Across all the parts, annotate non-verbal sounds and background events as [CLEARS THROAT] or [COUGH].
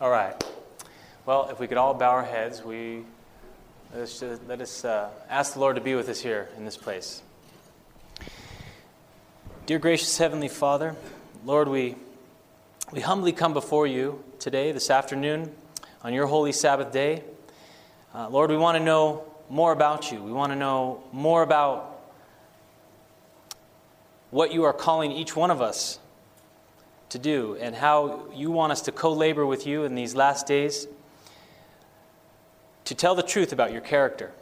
All right. Well, if we could all bow our heads, we let us, let us uh, ask the Lord to be with us here in this place. Dear gracious Heavenly Father, Lord, we, we humbly come before you today, this afternoon, on your holy Sabbath day. Uh, Lord, we want to know more about you. We want to know more about what you are calling each one of us to do and how you want us to co labor with you in these last days to tell the truth about your character.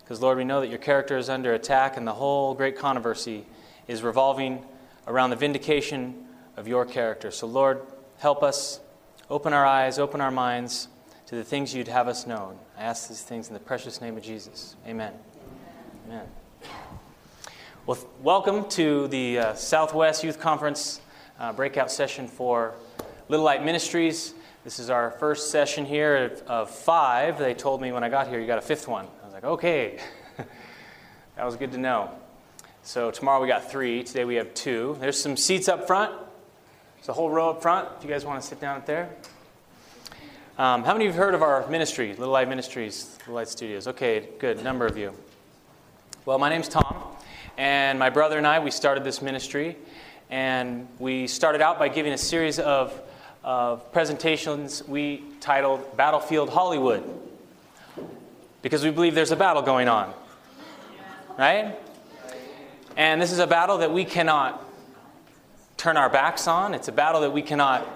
Because, Lord, we know that your character is under attack and the whole great controversy is revolving around the vindication of your character. So, Lord, help us. Open our eyes, open our minds to the things you'd have us know. I ask these things in the precious name of Jesus. Amen. Amen. Well, welcome to the uh, Southwest Youth Conference uh, breakout session for Little Light Ministries. This is our first session here of, of, five. They told me when I got here, you got a fifth one. I was like, okay. [LAUGHS] that was good to know. So tomorrow we got three. Today we have two. There's some seats up front. There's a whole row up front. If you guys want to sit down up there. Um, how many of you have heard of our ministry, Little Light Ministries, Little Light Studios? Okay, good. Number of you. Well, my name's Thom, and my brother and I, we started this ministry. And we started out by giving a series of, presentations we titled Battlefield Hollywood, because we believe there's a battle going on. Right? And this is a battle that we cannot turn our backs on. It's a battle that we cannot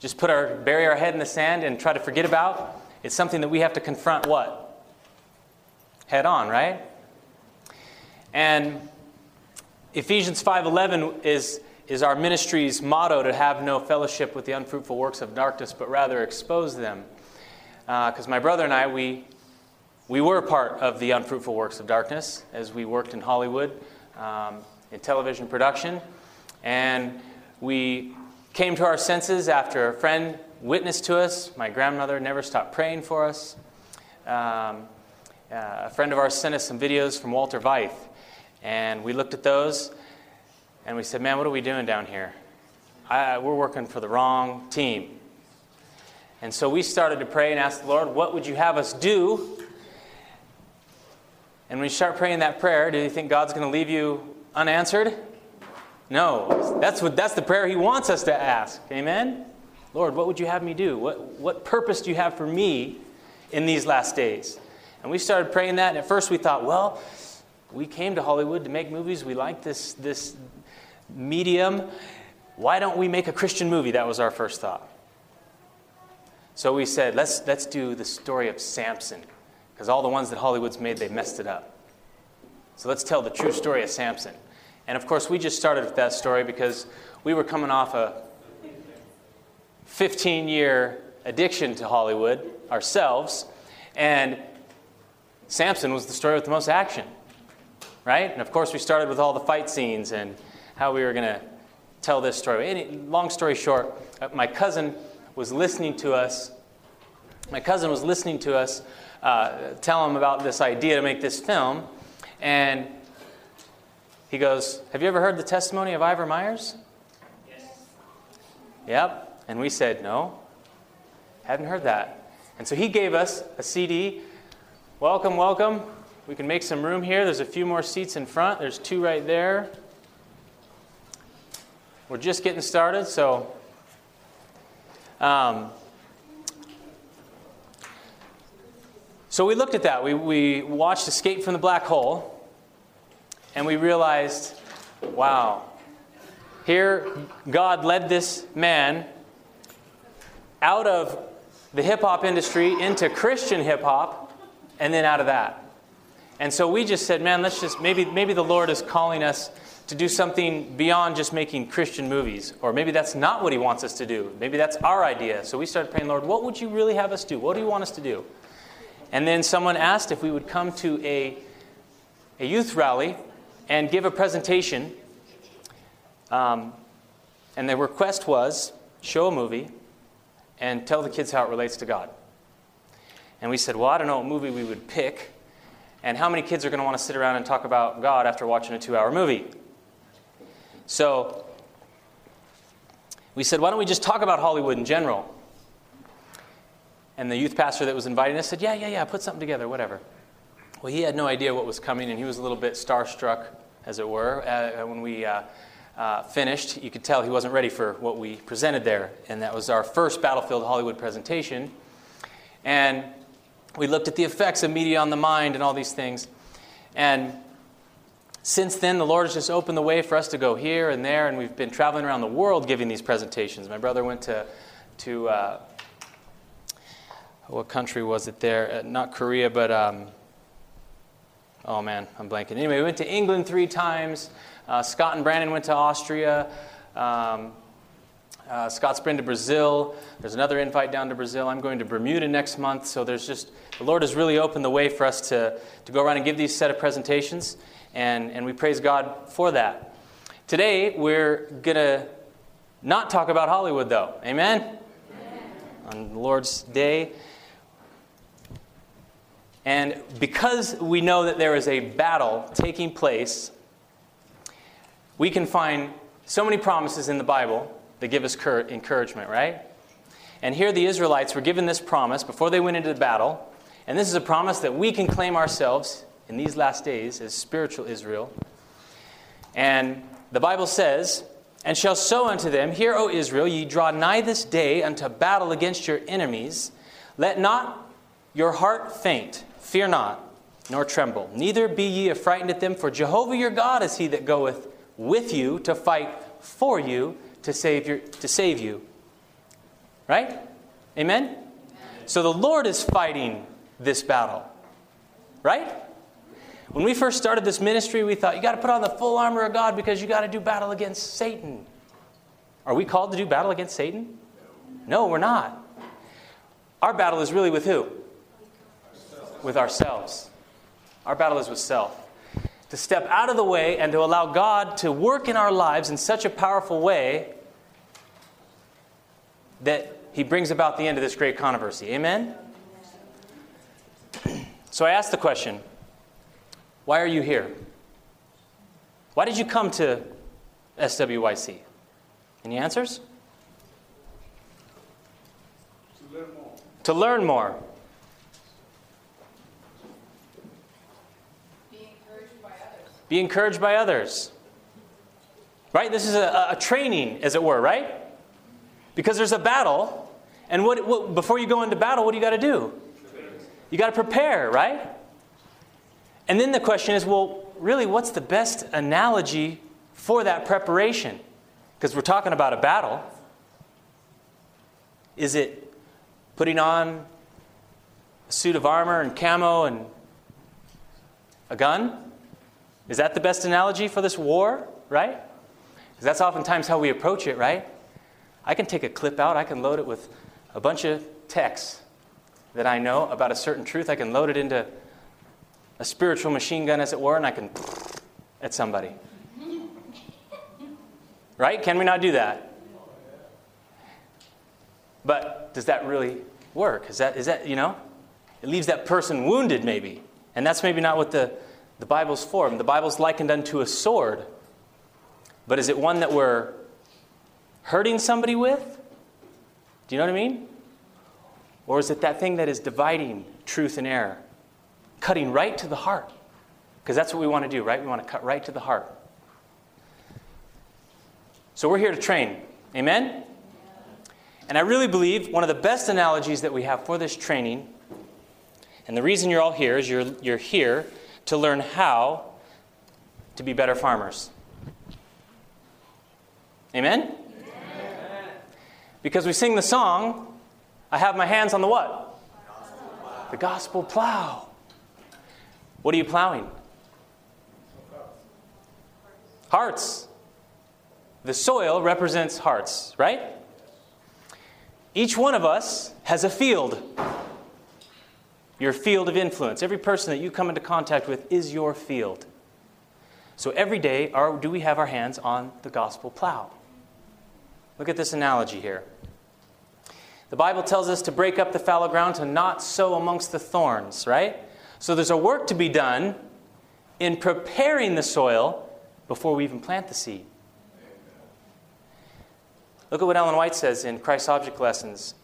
just put our bury our head in the sand and try to forget about. It's something that we have to confront what? Head on, right? And Ephesians 5:11 is is our ministry's motto to have no fellowship with the unfruitful works of darkness, but rather expose them. Because uh, my brother and I, we we were part of the unfruitful works of darkness as we worked in Hollywood um, in television production, and we came to our senses after a friend witnessed to us. My grandmother never stopped praying for us. Um, uh, a friend of ours sent us some videos from Walter Veith and we looked at those and we said, man, what are we doing down here? I, we're working for the wrong team. And so we started to pray and ask the Lord, what would you have us do? And when you start praying that prayer, do you think God's going to leave you unanswered? No. That's, what, that's the prayer He wants us to ask. Amen? Lord, what would you have me do? What, what purpose do you have for me in these last days? And we started praying that, and at first we thought, well, we came to Hollywood to make movies. We like this, this medium. Why don't we make a Christian movie? That was our first thought. So we said, let's, let's do the story of Samson, because all the ones that Hollywood's made, they messed it up. So let's tell the true story of Samson. And of course, we just started with that story because we were coming off a 15 year addiction to Hollywood ourselves, and Samson was the story with the most action right? And of course, we started with all the fight scenes and how we were going to tell this story. Any, long story short, uh, my cousin was listening to us. My cousin was listening to us uh, tell him about this idea to make this film, and he goes, "Have you ever heard the testimony of Ivor Myers?" Yes. Yep. And we said, "No, hadn't heard that." And so he gave us a CD. Welcome, welcome. We can make some room here. There's a few more seats in front. There's two right there. We're just getting started, so. Um, so we looked at that. We, we watched Escape from the Black Hole, and we realized wow, here God led this man out of the hip hop industry into Christian hip hop, and then out of that. And so we just said, man, let's just, maybe, maybe the Lord is calling us to do something beyond just making Christian movies. Or maybe that's not what He wants us to do. Maybe that's our idea. So we started praying, Lord, what would you really have us do? What do you want us to do? And then someone asked if we would come to a, a youth rally and give a presentation. Um, and the request was show a movie and tell the kids how it relates to God. And we said, well, I don't know what movie we would pick. And how many kids are going to want to sit around and talk about God after watching a two hour movie? So we said, why don't we just talk about Hollywood in general? And the youth pastor that was inviting us said, Yeah, yeah, yeah, put something together, whatever. Well, he had no idea what was coming, and he was a little bit starstruck, as it were, uh, when we uh, uh, finished. You could tell he wasn't ready for what we presented there. And that was our first Battlefield Hollywood presentation. And we looked at the effects of media on the mind and all these things. And since then, the Lord has just opened the way for us to go here and there, and we've been traveling around the world giving these presentations. My brother went to, to uh, what country was it there? Uh, not Korea, but um, oh man, I'm blanking. Anyway, we went to England three times. Uh, Scott and Brandon went to Austria. Um, uh, Scott's been to Brazil. There's another invite down to Brazil. I'm going to Bermuda next month. So there's just, the Lord has really opened the way for us to, to go around and give these set of presentations. And, and we praise God for that. Today, we're going to not talk about Hollywood, though. Amen? Amen? On the Lord's Day. And because we know that there is a battle taking place we can find so many promises in the Bible that give us encouragement, right? And here the Israelites were given this promise before they went into the battle. And this is a promise that we can claim ourselves in these last days as spiritual Israel. And the Bible says, And shall sow unto them, Hear, O Israel, ye draw nigh this day unto battle against your enemies. Let not your heart faint, fear not, nor tremble. Neither be ye affrighted at them, for Jehovah your God is he that goeth with you to fight for you to save, your, to save you. Right? Amen? Amen? So the Lord is fighting this battle. Right? When we first started this ministry, we thought you got to put on the full armor of God because you got to do battle against Satan. Are we called to do battle against Satan? No, we're not. Our battle is really with who? With ourselves. Our battle is with self to step out of the way and to allow God to work in our lives in such a powerful way that He brings about the end of this great controversy. Amen? [CLEARS THROAT] So I asked the question why are you here? Why did you come to SWYC? Any answers? To learn more. To learn more. Be encouraged by others. Right? This is a, a training, as it were, right? Because there's a battle, and what, what, before you go into battle, what do you got to do? You got to prepare, right? And then the question is well, really, what's the best analogy for that preparation? Because we're talking about a battle. Is it putting on a suit of armor and camo and a gun? Is that the best analogy for this war, right? Because that's oftentimes how we approach it, right? I can take a clip out, I can load it with a bunch of texts that I know about a certain truth. I can load it into a spiritual machine gun, as it were, and I can [LAUGHS] at somebody. [LAUGHS] Right? Can we not do that? But does that really work? Is that, is that, you know? It leaves that person wounded, maybe. And that's maybe not what the the Bible's form. The Bible's likened unto a sword. But is it one that we're hurting somebody with? Do you know what I mean? Or is it that thing that is dividing truth and error? Cutting right to the heart. Because that's what we want to do, right? We want to cut right to the heart. So we're here to train. Amen? And I really believe one of the best analogies that we have for this training, and the reason you're all here is you're, you're here to learn how to be better farmers. Amen? Amen? Because we sing the song, I have my hands on the what? The gospel plow. What are you plowing? Hearts. The soil represents hearts, right? Each one of us has a field your field of influence. Every person that you come into contact with is your field. So every day, are, do we have our hands on the gospel plow? Look at this analogy here. The Bible tells us to break up the fallow ground, to not sow amongst the thorns, right? So there's a work to be done in preparing the soil before we even plant the seed. Look at what Ellen White says in Christ's Object Lessons.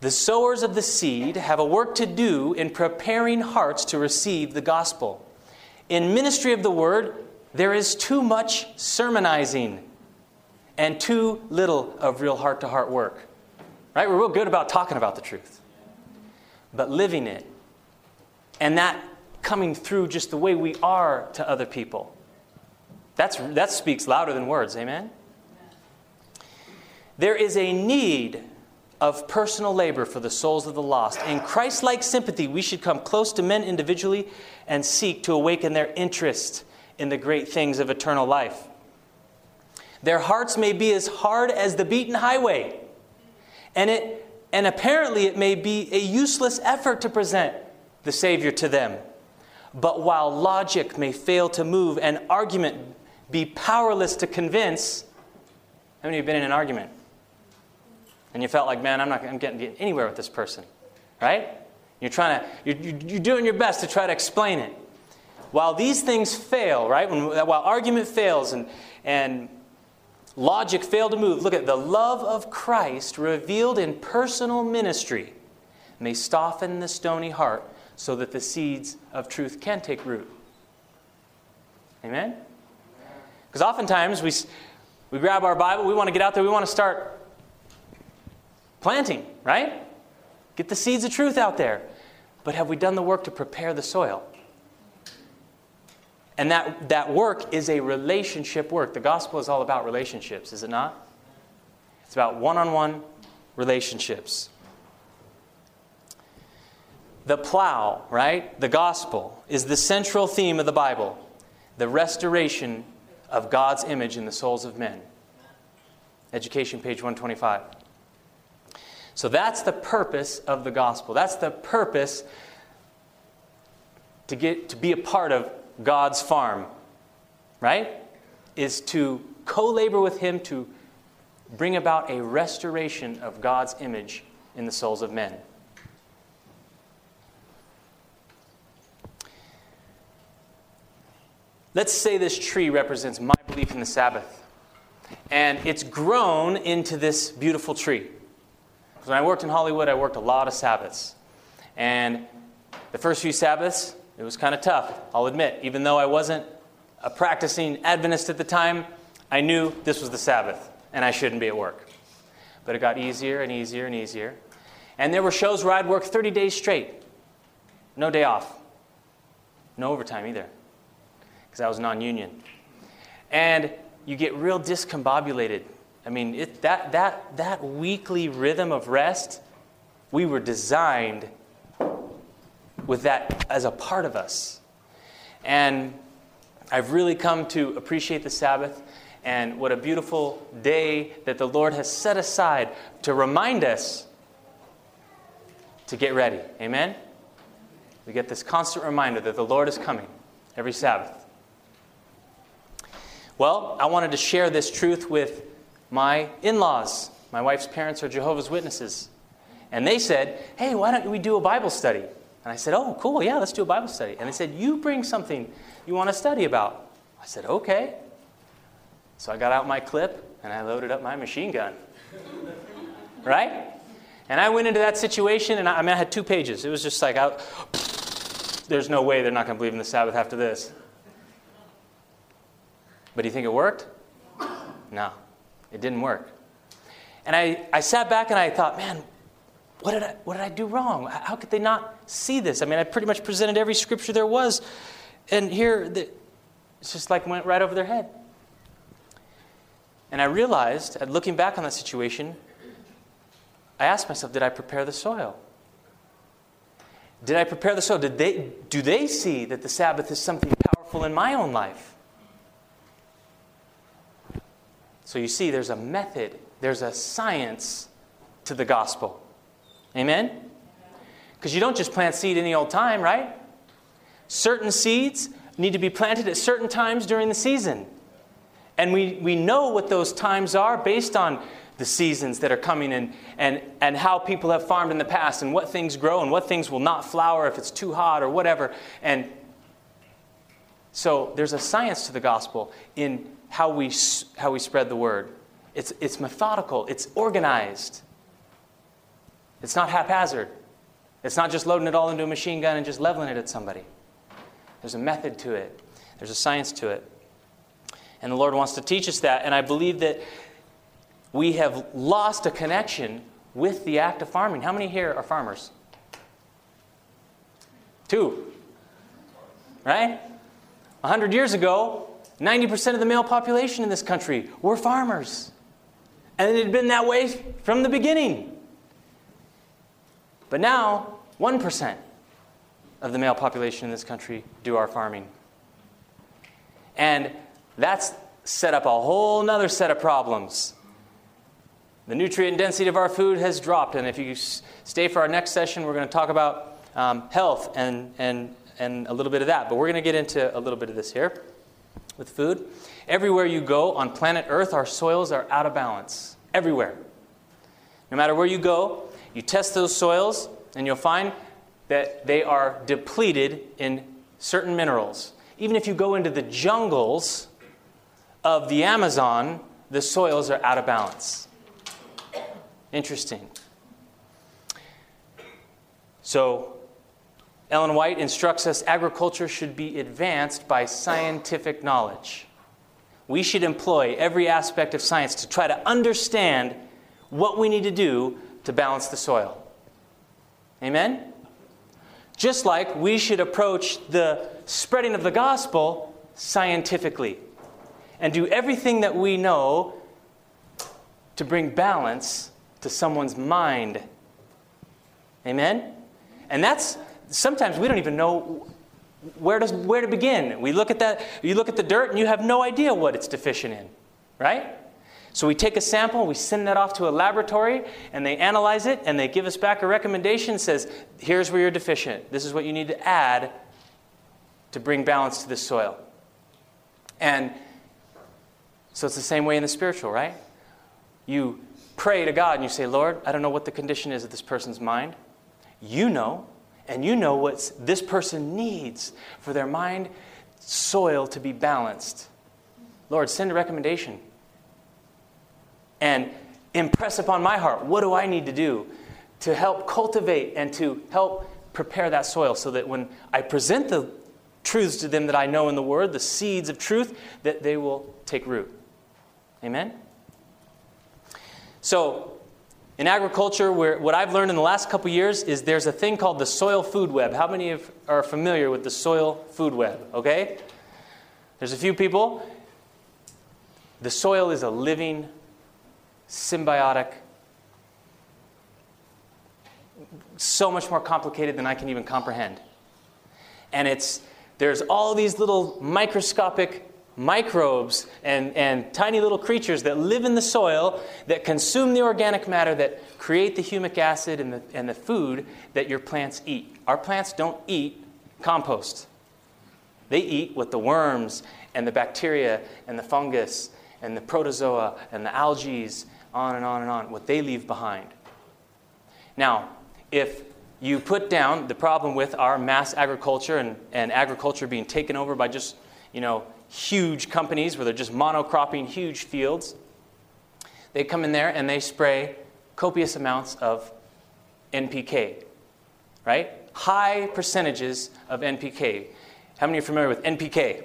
The sowers of the seed have a work to do in preparing hearts to receive the gospel. In ministry of the word, there is too much sermonizing and too little of real heart to heart work. Right? We're real good about talking about the truth, but living it and that coming through just the way we are to other people. That's, that speaks louder than words, amen? There is a need of personal labor for the souls of the lost. In Christ like sympathy, we should come close to men individually and seek to awaken their interest in the great things of eternal life. Their hearts may be as hard as the beaten highway, and, it, and apparently it may be a useless effort to present the Savior to them. But while logic may fail to move and argument be powerless to convince, how many have been in an argument? And you felt like, man, I'm not I'm getting anywhere with this person, right? You're trying to, you're, you're doing your best to try to explain it. While these things fail, right? When, while argument fails and, and logic fail to move, look at the love of Christ revealed in personal ministry may soften the stony heart so that the seeds of truth can take root. Amen? Because oftentimes we, we grab our Bible, we want to get out there, we want to start planting, right? Get the seeds of truth out there. But have we done the work to prepare the soil? And that, that work is a relationship work. The gospel is all about relationships, is it not? It's about one on one relationships. The plow, right? The gospel is the central theme of the Bible the restoration of God's image in the souls of men. Education, page 125. So that's the purpose of the gospel. That's the purpose to get to be a part of God's farm, right? Is to co labor with Him to bring about a restoration of God's image in the souls of men. Let's say this tree represents my belief in the Sabbath. And it's grown into this beautiful tree. Because when I worked in Hollywood, I worked a lot of Sabbaths. And the first few Sabbaths, it was kind of tough, I'll admit. Even though I wasn't a practicing Adventist at the time, I knew this was the Sabbath and I shouldn't be at work. But it got easier and easier and easier. And there were shows where I'd work 30 days straight, no day off, no overtime either because I was non union. And you get real discombobulated. I mean, it, that, that, that weekly rhythm of rest, we were designed with that as a part of us. And I've really come to appreciate the Sabbath and what a beautiful day that the Lord has set aside to remind us to get ready. Amen? We get this constant reminder that the Lord is coming every Sabbath. Well, I wanted to share this truth with my in laws. My wife's parents are Jehovah's Witnesses. And they said, Hey, why don't we do a Bible study? And I said, Oh, cool, yeah, let's do a Bible study. And they said, You bring something you want to study about. I said, Okay. So I got out my clip and I loaded up my machine gun. [LAUGHS] right? And I went into that situation, and I, I, mean, I had two pages. It was just like, I, [LAUGHS] there's no way they're not going to believe in the Sabbath after this. But do you think it worked? No, it didn't work. And I, I sat back and I thought, man, what did, I, what did I do wrong? How could they not see this? I mean, I pretty much presented every scripture there was. And here, the, it's just like went right over their head. And I realized, looking back on that situation, I asked myself, did I prepare the soil? Did I prepare the soil? Did they, do they see that the Sabbath is something powerful in my own life? So you see, there's a method, there's a science to the gospel. Amen? Because you don't just plant seed any old time, right? Certain seeds need to be planted at certain times during the season. And we, we know what those times are based on the seasons that are coming and, and, and how people have farmed in the past and what things grow and what things will not flower if it's too hot or whatever. And so there's a science to the gospel in how we, how we spread the word. It's, it's methodical, it's organized. It's not haphazard. It's not just loading it all into a machine gun and just leveling it at somebody. There's a method to it, there's a science to it. And the Lord wants to teach us that. And I believe that we have lost a connection with the act of farming. How many here are farmers? Two. Right? A hundred years ago, 90% of the male population in this country were farmers. And it had been that way from the beginning. But now, 1% of the male population in this country do our farming. And that's set up a whole nother set of problems. The nutrient density of our food has dropped, and if you stay for our next session, we're going to talk about um, health and, and, and a little bit of that. But we're going to get into a little bit of this here with food. Everywhere you go on planet Earth, our soils are out of balance. Everywhere. No matter where you go, you test those soils, and you'll find that they are depleted in certain minerals. Even if you go into the jungles of the Amazon, the soils are out of balance. Interesting. So, Ellen White instructs us agriculture should be advanced by scientific knowledge. We should employ every aspect of science to try to understand what we need to do to balance the soil. Amen? Just like we should approach the spreading of the gospel scientifically and do everything that we know to bring balance to someone's mind. Amen? And that's sometimes we don't even know where to, where to begin. We look at that, you look at the dirt and you have no idea what it's deficient in, right? So we take a sample, we send that off to a laboratory, and they analyze it, and they give us back a recommendation says, here's where you're deficient. This is what you need to add to bring balance to the soil. And so it's the same way in the spiritual, right? You pray to God and you say, Lord, I don't know what the condition is of this person's mind. You know, and you know what this person needs for their mind soil to be balanced. Lord, send a recommendation and impress upon my heart what do I need to do to help cultivate and to help prepare that soil so that when I present the truths to them that I know in the Word, the seeds of truth, that they will take root. Amen? So, in agriculture, what I've learned in the last couple years is there's a thing called the soil food web. How many of, are familiar with the soil food web? Okay? There's a few people. The soil is a living, symbiotic, so much more complicated than I can even comprehend. And it's there's all these little microscopic microbes and, and tiny little creatures that live in the soil that consume the organic matter that create the humic acid and the, and the food that your plants eat. Our plants don't eat compost, they eat what the worms and the bacteria and the fungus and the protozoa and the algae, on and on and on, what they leave behind. Now, if you put down the problem with our mass agriculture and, and agriculture being taken over by just, you know, huge companies where they're just monocropping huge fields. They come in there and they spray copious amounts of NPK, right? High percentages of NPK. How many are familiar with NPK?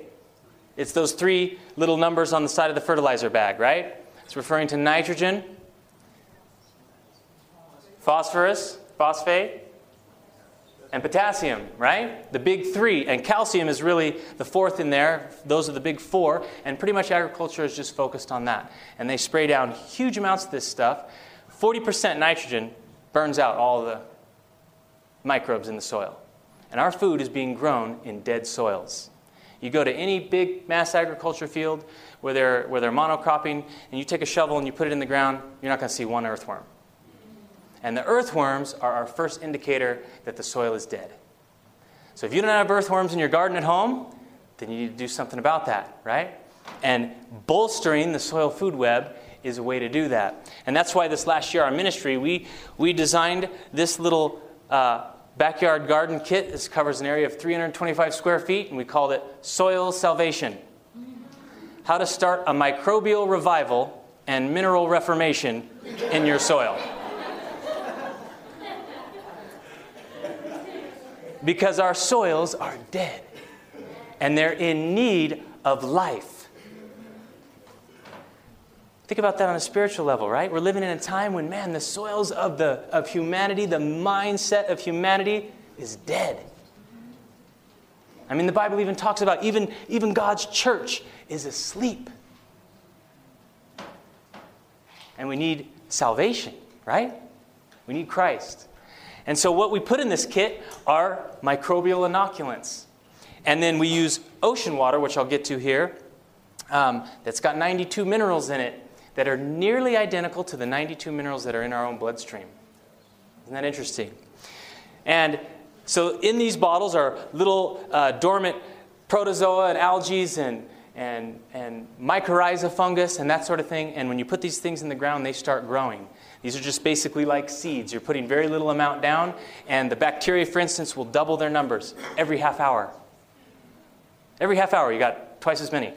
It's those three little numbers on the side of the fertilizer bag, right? It's referring to nitrogen, phosphorus, phosphate, and potassium, right? The big three. And calcium is really the fourth in there. Those are the big four. And pretty much agriculture is just focused on that. And they spray down huge amounts of this stuff. 40% nitrogen burns out all the microbes in the soil. And our food is being grown in dead soils. You go to any big mass agriculture field where they're, where they're monocropping, and you take a shovel and you put it in the ground, you're not going to see one earthworm. And the earthworms are our first indicator that the soil is dead. So if you don't have earthworms in your garden at home, then you need to do something about that, right? And bolstering the soil food web is a way to do that. And that's why this last year, our ministry, we, we designed this little uh, backyard garden kit. This covers an area of 325 square feet, and we called it Soil Salvation. How to start a microbial revival and mineral reformation in your soil. Because our soils are dead and they're in need of life. Think about that on a spiritual level, right? We're living in a time when, man, the soils of, the, of humanity, the mindset of humanity is dead. I mean, the Bible even talks about even, even God's church is asleep. And we need salvation, right? We need Christ. And so, what we put in this kit are microbial inoculants. And then we use ocean water, which I'll get to here, um, that's got 92 minerals in it that are nearly identical to the 92 minerals that are in our own bloodstream. Isn't that interesting? And so, in these bottles are little uh, dormant protozoa and algae and, and, and mycorrhiza fungus and that sort of thing. And when you put these things in the ground, they start growing. These are just basically like seeds. You're putting very little amount down, and the bacteria, for instance, will double their numbers every half hour. Every half hour, you got twice as many.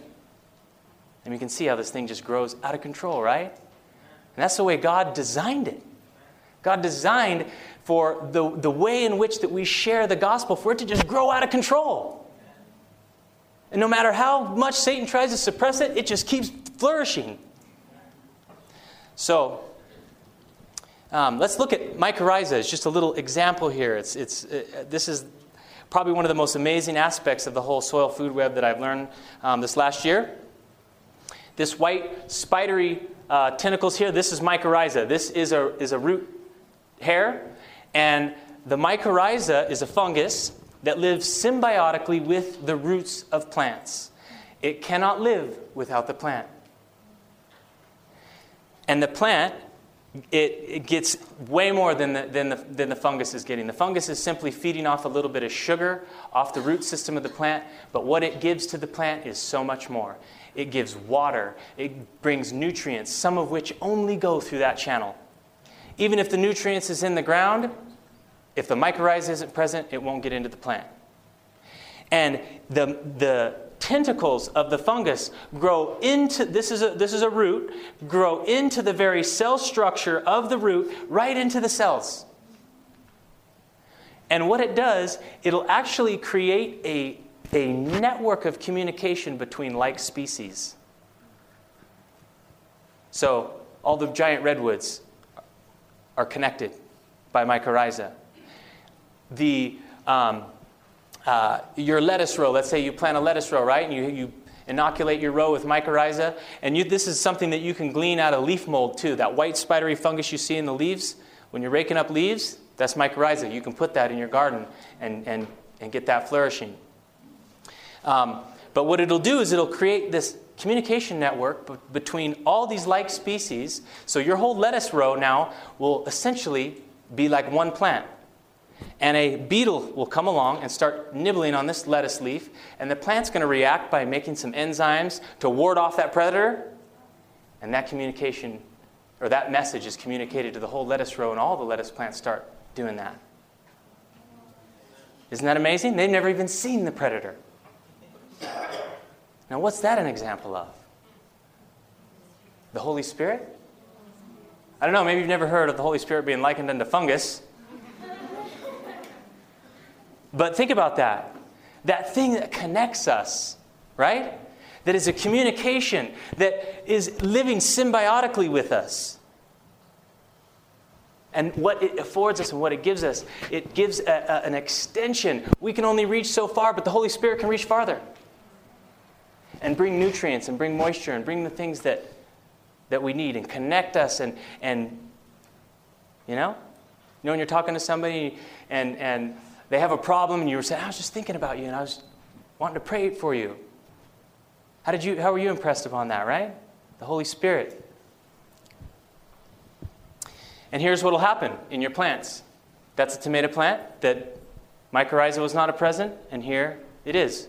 And you can see how this thing just grows out of control, right? And that's the way God designed it. God designed for the, the way in which that we share the gospel for it to just grow out of control. And no matter how much Satan tries to suppress it, it just keeps flourishing. So, um, let's look at mycorrhiza as just a little example here. It's, it's, uh, this is probably one of the most amazing aspects of the whole soil food web that I've learned um, this last year. This white spidery uh, tentacles here, this is mycorrhiza. This is a, is a root hair, and the mycorrhiza is a fungus that lives symbiotically with the roots of plants. It cannot live without the plant. And the plant it, it gets way more than the, than, the, than the fungus is getting. The fungus is simply feeding off a little bit of sugar off the root system of the plant, but what it gives to the plant is so much more. It gives water, it brings nutrients, some of which only go through that channel. Even if the nutrients is in the ground, if the mycorrhiza isn't present, it won't get into the plant. And the, the tentacles of the fungus grow into this is a, this is a root grow into the very cell structure of the root right into the cells. And what it does it'll actually create a, a network of communication between like species. So all the giant redwoods are connected by mycorrhiza the um, uh, your lettuce row, let's say you plant a lettuce row, right? And you, you inoculate your row with mycorrhiza. And you, this is something that you can glean out of leaf mold too. That white spidery fungus you see in the leaves, when you're raking up leaves, that's mycorrhiza. You can put that in your garden and, and, and get that flourishing. Um, but what it'll do is it'll create this communication network b- between all these like species. So your whole lettuce row now will essentially be like one plant and a beetle will come along and start nibbling on this lettuce leaf, and the plant's going to react by making some enzymes to ward off that predator, and that communication or that message is communicated to the whole lettuce row, and all the lettuce plants start doing that. Isn't that amazing? They've never even seen the predator. Now, what's that an example of? The Holy Spirit? I don't know, maybe you've never heard of the Holy Spirit being likened unto fungus. But think about that. That thing that connects us, right? That is a communication that is living symbiotically with us. And what it affords us and what it gives us, it gives a, a, an extension. We can only reach so far, but the Holy Spirit can reach farther and bring nutrients and bring moisture and bring the things that, that we need and connect us and, and you know? You know, when you're talking to somebody and, and they have a problem and you were saying, I was just thinking about you and I was wanting to pray for you. How did you how were you impressed upon that, right? The Holy Spirit. And here's what will happen in your plants. That's a tomato plant that mycorrhiza was not a present, and here it is.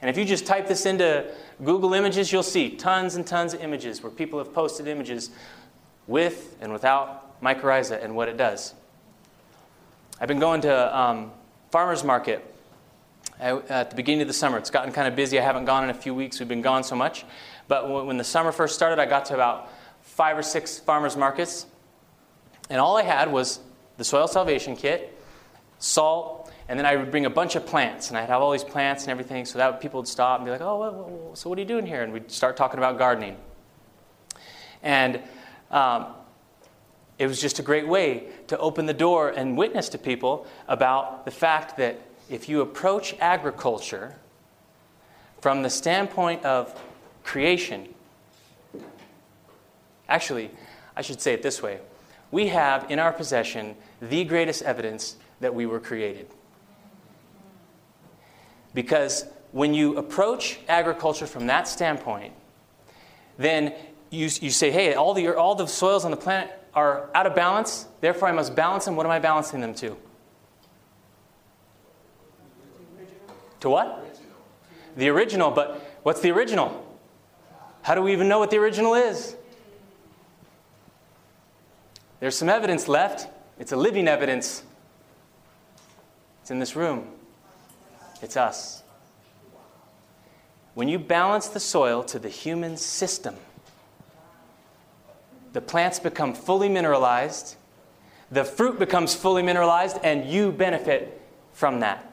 And if you just type this into Google Images, you'll see tons and tons of images where people have posted images with and without mycorrhiza and what it does. I've been going to um, farmers market at the beginning of the summer. It's gotten kind of busy. I haven't gone in a few weeks. We've been gone so much. But when the summer first started, I got to about five or six farmers markets. And all I had was the soil salvation kit salt, and then I would bring a bunch of plants, and I'd have all these plants and everything, so that people would stop and be like, oh, what, so what are you doing here? And we'd start talking about gardening. And um, it was just a great way to open the door and witness to people about the fact that if you approach agriculture from the standpoint of creation, actually, I should say it this way we have in our possession the greatest evidence that we were created. Because when you approach agriculture from that standpoint, then you, you say, hey, all the, all the soils on the planet are out of balance, therefore I must balance them. What am I balancing them to? To what? The original, but what's the original? How do we even know what the original is? There's some evidence left. It's a living evidence. It's in this room. It's us. When you balance the soil to the human system, the plants become fully mineralized, the fruit becomes fully mineralized, and you benefit from that.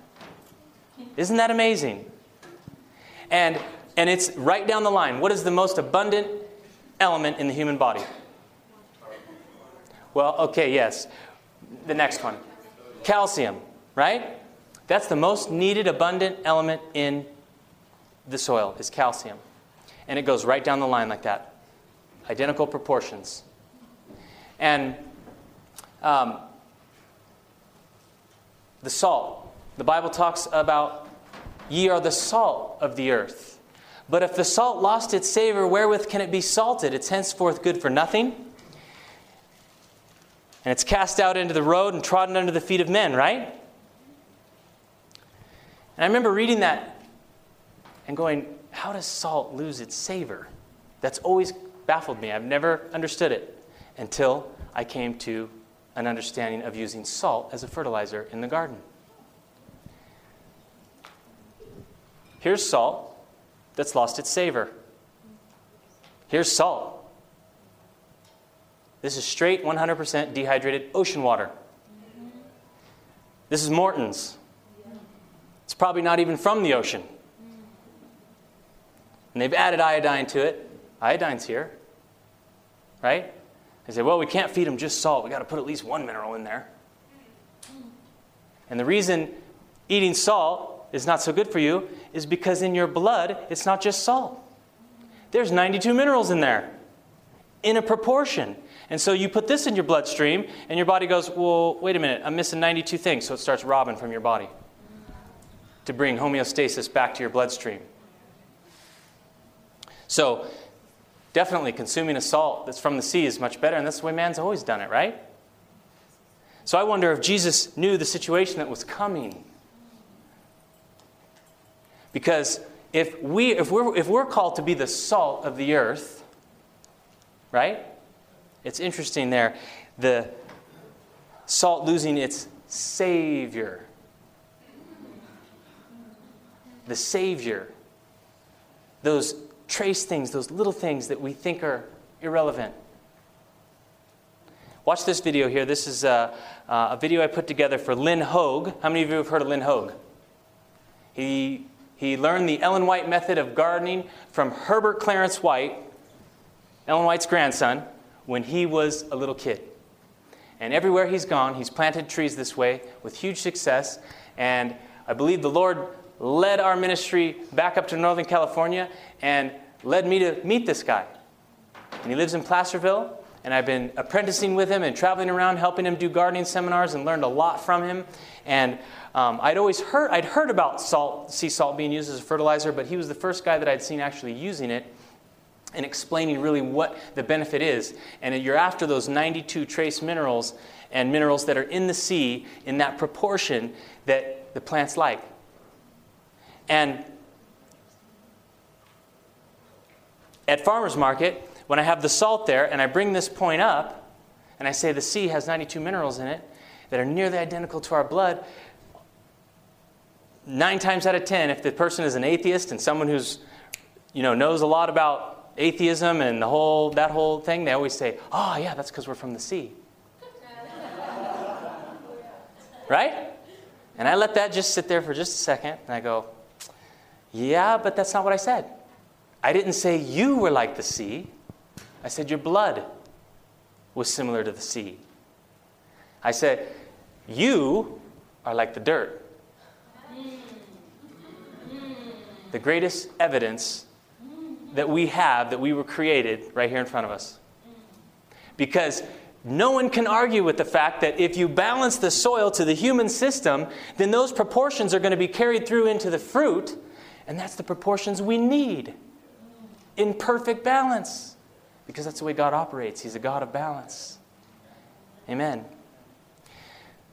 Isn't that amazing? And, and it's right down the line. What is the most abundant element in the human body? Well, okay, yes. The next one calcium, right? That's the most needed abundant element in the soil is calcium. And it goes right down the line like that. Identical proportions. And um, the salt. The Bible talks about ye are the salt of the earth. But if the salt lost its savor, wherewith can it be salted? It's henceforth good for nothing. And it's cast out into the road and trodden under the feet of men, right? And I remember reading that and going, how does salt lose its savor? That's always baffled me. I've never understood it until I came to an understanding of using salt as a fertilizer in the garden. Here's salt that's lost its savor. Here's salt. This is straight 100% dehydrated ocean water. This is Morton's. It's probably not even from the ocean. And they've added iodine to it. Iodine's here, right? They say, well, we can't feed them just salt. We've got to put at least one mineral in there. And the reason eating salt is not so good for you is because in your blood, it's not just salt. There's 92 minerals in there in a proportion. And so you put this in your bloodstream, and your body goes, Well, wait a minute, I'm missing 92 things. So it starts robbing from your body to bring homeostasis back to your bloodstream. So, definitely consuming a salt that's from the sea is much better, and that's the way man's always done it, right? So, I wonder if Jesus knew the situation that was coming. Because if, we, if, we're, if we're called to be the salt of the earth, right? It's interesting there. The salt losing its savior the Savior, those trace things, those little things that we think are irrelevant. Watch this video here. This is a, a video I put together for Lynn Hogue. How many of you have heard of Lynn Hogue? He, he learned the Ellen White method of gardening from Herbert Clarence White, Ellen White's grandson, when he was a little kid. And everywhere he's gone, he's planted trees this way with huge success. And I believe the Lord led our ministry back up to Northern California and led me to meet this guy. And he lives in Placerville, and I've been apprenticing with him and traveling around helping him do gardening seminars and learned a lot from him. And um, I'd always heard, I'd heard about salt, sea salt being used as a fertilizer, but he was the first guy that I'd seen actually using it and explaining really what the benefit is. And you're after those 92 trace minerals and minerals that are in the sea in that proportion that the plants like. And at farmer's market, when I have the salt there and I bring this point up and I say the sea has 92 minerals in it that are nearly identical to our blood, nine times out of ten, if the person is an atheist and someone who's, you know, knows a lot about atheism and the whole, that whole thing, they always say, oh, yeah, that's because we're from the sea. [LAUGHS] right? And I let that just sit there for just a second, and I go, Yeah, but that's not what I said. I didn't say you were like the sea. I said your blood was similar to the sea. I said, You are like the dirt. The greatest evidence that we have that we were created right here in front of us. Because no one can argue with the fact that if you balance the soil to the human system, then those proportions are going to be carried through into the fruit, and that's the proportions we need in perfect balance. Because that's the way God operates. He's a God of balance. Amen.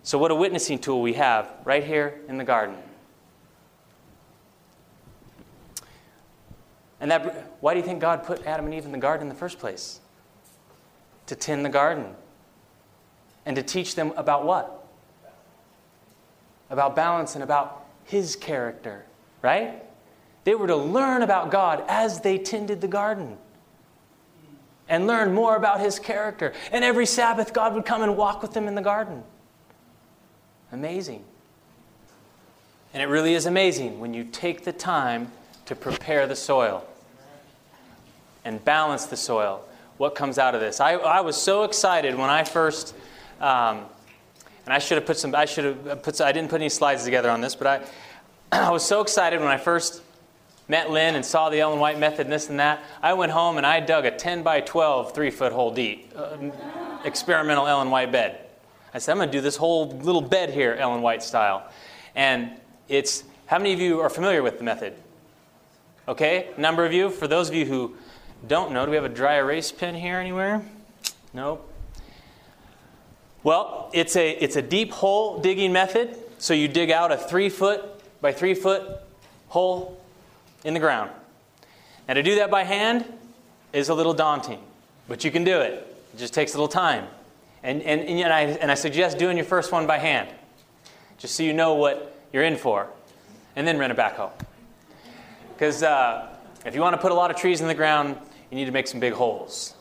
So, what a witnessing tool we have right here in the garden. And that, why do you think God put Adam and Eve in the garden in the first place? To tend the garden. And to teach them about what? About balance and about His character, right? They were to learn about God as they tended the garden and learn more about His character. And every Sabbath, God would come and walk with them in the garden. Amazing. And it really is amazing when you take the time to prepare the soil and balance the soil. What comes out of this? I, I was so excited when I first, um, and I should have put some. I should have put. I didn't put any slides together on this, but I, [CLEARS THROAT] I was so excited when I first met Lynn and saw the Ellen White method and this and that. I went home and I dug a 10 by 12 three foot hole deep uh, experimental Ellen White bed. I said, I'm going to do this whole little bed here, Ellen White style. And it's, how many of you are familiar with the method? Okay, number of you. For those of you who don't know, do we have a dry erase pen here anywhere? Nope. Well, it's a, it's a deep hole digging method. So you dig out a three foot by three foot hole in the ground. Now, to do that by hand is a little daunting, but you can do it. It just takes a little time. And, and, and, I, and I suggest doing your first one by hand, just so you know what you're in for. And then rent a backhoe. Because uh, if you want to put a lot of trees in the ground, you need to make some big holes.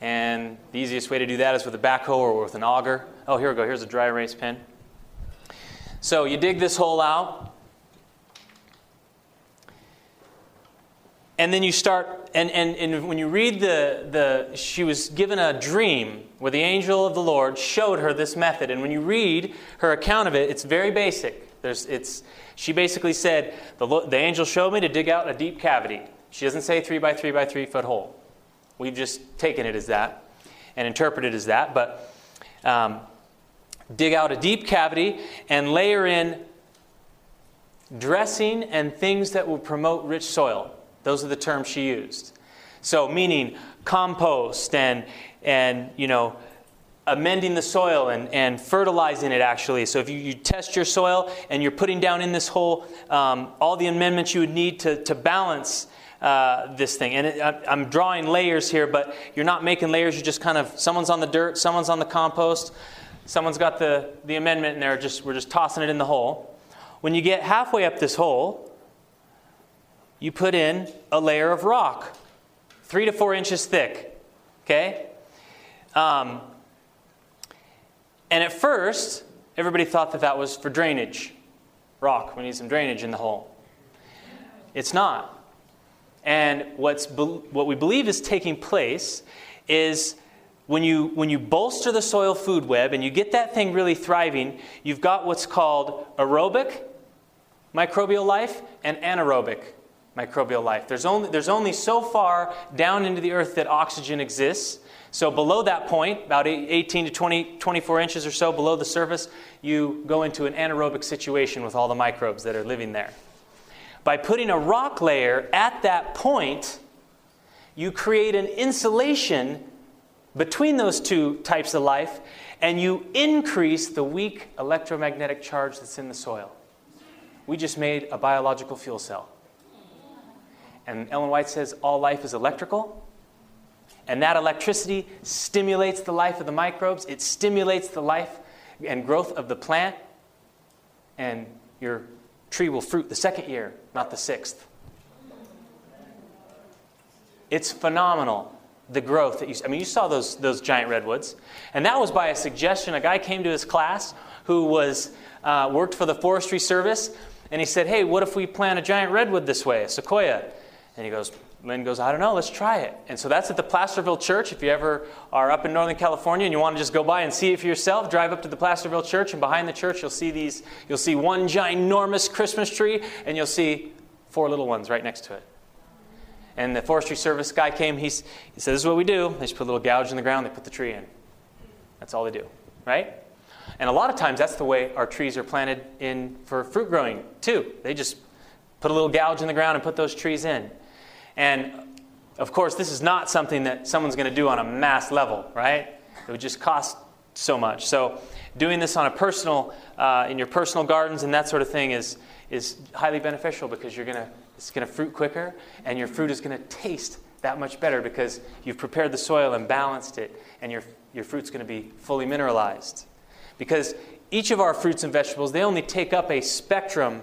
And the easiest way to do that is with a backhoe or with an auger. Oh, here we go. Here's a dry erase pen. So you dig this hole out, and then you start and, and, and when you read the, the she was given a dream where the angel of the lord showed her this method. And when you read her account of it it's very basic. There's, it's, she basically said the, the angel showed me to dig out a deep cavity. She doesn't say three by three by three foot hole. We've just taken it as that and interpreted as that but um, dig out a deep cavity and layer in dressing and things that will promote rich soil those are the terms she used. So, meaning compost and, and you know, amending the soil and, and fertilizing it actually. So, if you, you test your soil and you're putting down in this hole um, all the amendments you would need to, to balance uh, this thing. And it, I'm drawing layers here, but you're not making layers. You're just kind of, someone's on the dirt, someone's on the compost, someone's got the, the amendment, and they're just, we're just tossing it in the hole. When you get halfway up this hole, you put in a layer of rock, three to four inches thick. Okay? Um, and at first, everybody thought that that was for drainage. Rock, we need some drainage in the hole. It's not. And what's what we believe is taking place is when you, when you bolster the soil food web and you get that thing really thriving, you've got what's called aerobic microbial life and anaerobic microbial life. There's only, there's only so far down into the earth that oxygen exists. So below that point, about 18 to 20, 24 inches or so below the surface, you go into an anaerobic situation with all the microbes that are living there. By putting a rock layer at that point, you create an insulation between those two types of life, and you increase the weak electromagnetic charge that's in the soil. We just made a biological fuel cell. And Ellen White says all life is electrical. And that electricity stimulates the life of the microbes, it stimulates the life and growth of the plant. And your tree will fruit the second year, not the sixth. It's phenomenal the growth that you I mean you saw those those giant redwoods and that was by a suggestion a guy came to his class who was, uh, worked for the Forestry Service, and he said, Hey, what if we plant a giant redwood this way, a sequoia? And he goes, Lynn goes, I don't know, let's try it. And so that's at the Placerville Church. If you ever are up in Northern California and you want to just go by and see it for yourself, drive up to the Placerville Church, and behind the church you'll see these, you'll see one ginormous Christmas tree, and you'll see four little ones right next to it. And the Forestry Service guy came, he's, he said, This is what we do. They just put a little gouge in the ground, they put the tree in. That's all they do, right? And a lot of times that's the way our trees are planted in for fruit growing, too. They just put a little gouge in the ground and put those trees in. And of course, this is not something that someone's going to do on a mass level, right? It would just cost so much. So, doing this on a personal, uh, in your personal gardens and that sort of thing is, is highly beneficial because you're going to, it's going to fruit quicker and your fruit is going to taste that much better because you've prepared the soil and balanced it and your, your fruit's going to be fully mineralized. Because each of our fruits and vegetables, they only take up a spectrum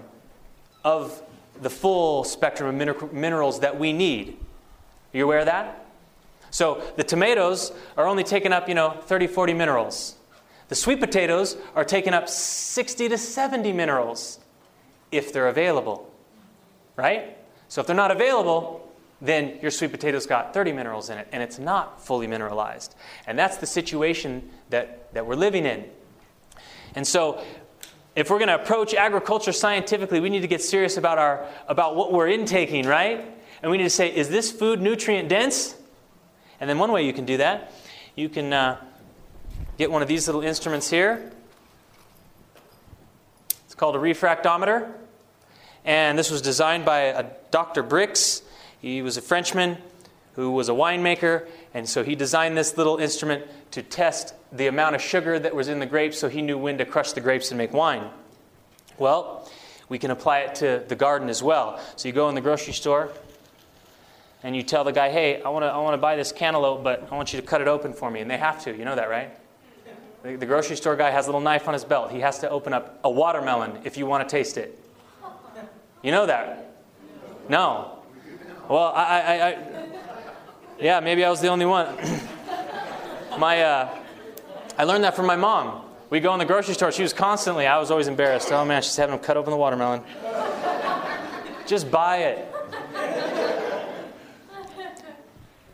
of the full spectrum of minerals that we need. Are you aware of that? So the tomatoes are only taking up, you know, 30, 40 minerals. The sweet potatoes are taking up 60 to 70 minerals if they're available. Right? So if they're not available, then your sweet potatoes got 30 minerals in it, and it's not fully mineralized. And that's the situation that, that we're living in. And so if we're going to approach agriculture scientifically, we need to get serious about, our, about what we're intaking, right? And we need to say, is this food nutrient dense? And then one way you can do that, you can uh, get one of these little instruments here. It's called a refractometer. And this was designed by a Dr. Brix. He was a Frenchman who was a winemaker, and so he designed this little instrument to test the amount of sugar that was in the grapes so he knew when to crush the grapes and make wine. Well, we can apply it to the garden as well. So you go in the grocery store and you tell the guy, hey, I want to I wanna buy this cantaloupe, but I want you to cut it open for me. And they have to. You know that, right? The, the grocery store guy has a little knife on his belt. He has to open up a watermelon if you want to taste it. You know that? No. Well, I, I, I yeah, maybe I was the only one. [CLEARS THROAT] my, uh, I learned that from my mom. We go in the grocery store. She was constantly, I was always embarrassed. Oh man, she's having them cut open the watermelon. Just buy it.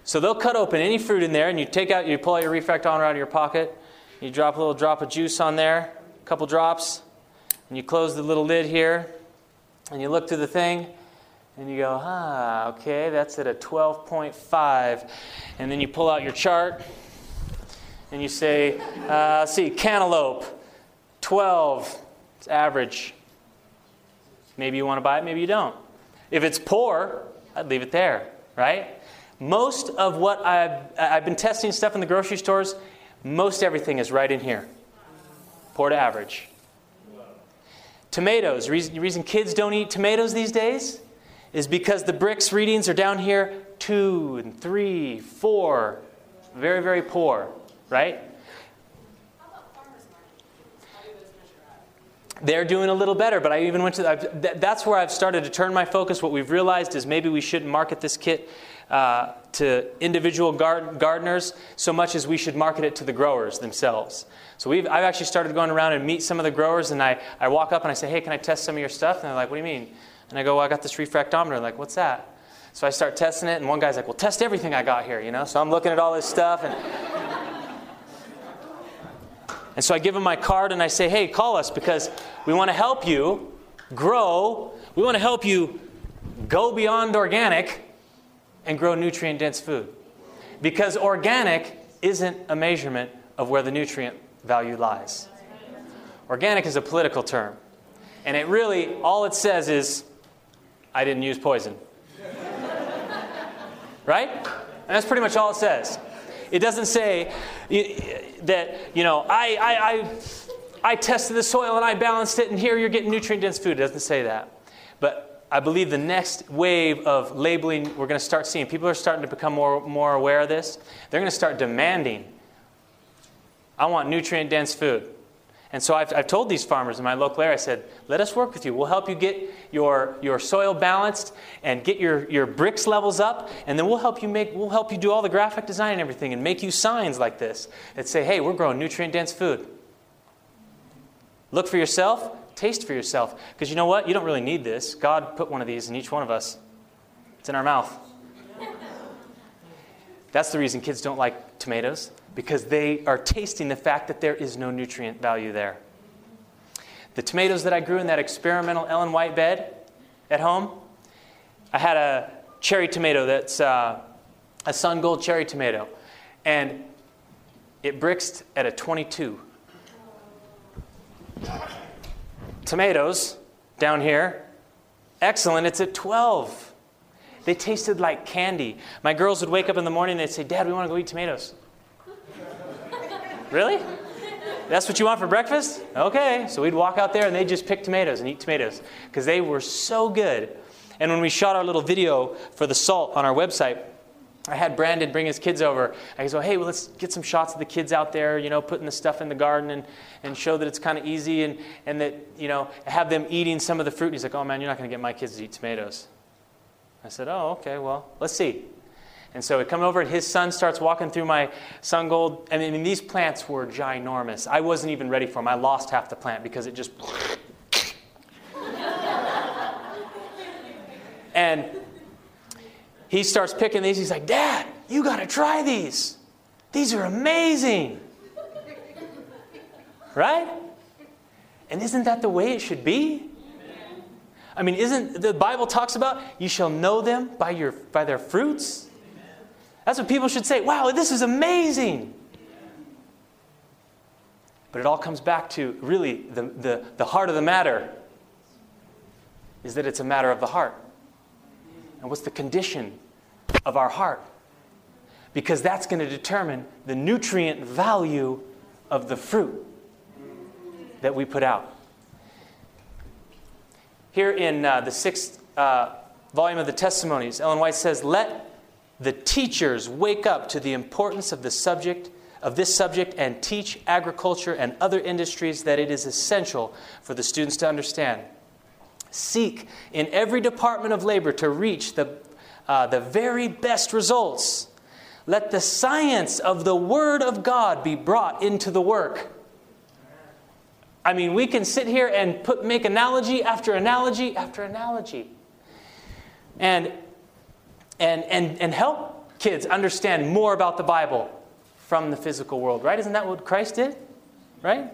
So they'll cut open any fruit in there, and you take out, you pull out your refractometer out of your pocket, you drop a little drop of juice on there, a couple drops, and you close the little lid here, and you look through the thing, and you go, ah, okay, that's at a 12.5. And then you pull out your chart, and you say, uh, see, cantaloupe, 12, it's average. Maybe you want to buy it, maybe you don't. If it's poor, I'd leave it there, right? Most of what I've, I've been testing stuff in the grocery stores, most everything is right in here. Poor to average. Tomatoes. Reason, reason kids don't eat tomatoes these days is because the Brix readings are down here two and three, four. Very, very poor right? They're doing a little better, but I even went to I've, that's where I've started to turn my focus. What we've realized is maybe we shouldn't market this kit uh, to individual gard- gardeners so much as we should market it to the growers themselves. So we've, I've actually started going around and meet some of the growers, and I, I walk up and I say, Hey, can I test some of your stuff? And they're like, What do you mean? And I go, Well, I got this refractometer. I'm like, What's that? So I start testing it, and one guy's like, Well, test everything I got here, you know? So I'm looking at all this stuff, and [LAUGHS] and so I give him my card and I say, hey, call us because we want to help you grow. We want to help you go beyond organic and grow nutrient dense food. Because organic isn't a measurement of where the nutrient value lies. Organic is a political term. And it really, all it says is, I didn't use poison. right? And that's pretty much all it says. It doesn't say that, you know, I, I, I, I tested the soil and I balanced it, and here you're getting nutrient dense food. It doesn't say that. But I believe the next wave of labeling we're going to start seeing, people are starting to become more, more aware of this. They're going to start demanding, I want nutrient dense food. And so I've, I've told these farmers in my local area, I said, let us work with you. We'll help you get your, your soil balanced and get your, your Brix levels up, and then we'll help you make we'll help you do all the graphic design and everything and make you signs like this that say, hey, we're growing nutrient dense food. Look for yourself, taste for yourself. Because you know what? You don't really need this. God put one of these in each one of us, it's in our mouth. That's the reason kids don't like tomatoes, because they are tasting the fact that there is no nutrient value there. The tomatoes that I grew in that experimental Ellen White bed at home, I had a cherry tomato that's uh, a sun gold cherry tomato, and it Brixed at a 22. Tomatoes down here, excellent, it's at 12. They tasted like candy. My girls would wake up in the morning and they'd say, Dad, we want to go eat tomatoes. Really? That's what you want for breakfast? Okay. So we'd walk out there and they'd just pick tomatoes and eat tomatoes because they were so good. And when we shot our little video for the salt on our website, I had Brandon bring his kids over. I go, hey, well, let's get some shots of the kids out there, you know, putting the stuff in the garden and, and show that it's kind of easy and, and that, you know, have them eating some of the fruit. And he's like, oh, man, you're not going to get my kids to eat tomatoes. I said, Oh, okay, well, let's see. And so we come over, and his son starts walking through my sun gold. I mean, these plants were ginormous. I wasn't even ready for them. I lost half the plant because it just. [LAUGHS] and he starts picking these. He's like, Dad, you got to try these. These are amazing. Right? And isn't that the way it should be? I mean, isn't the Bible talks about you shall know them by, your, by their fruits? That's what people should say. Wow, this is amazing. But it all comes back to really the, the, the heart of the matter is that it's a matter of the heart. And what's the condition of our heart? Because that's going to determine the nutrient value of the fruit that we put out. Here in uh, the sixth uh, volume of the Testimonies, Ellen White says, Let the teachers wake up to the importance of the subject of this subject and teach agriculture and other industries that it is essential for the students to understand. Seek in every department of labor to reach the, uh, the very best results. Let the science of the Word of God be brought into the work. I mean, we can sit here and put, make analogy after analogy after analogy. And, and, and, and help kids understand more about the Bible from the physical world, right? Isn't that what Christ did? Right?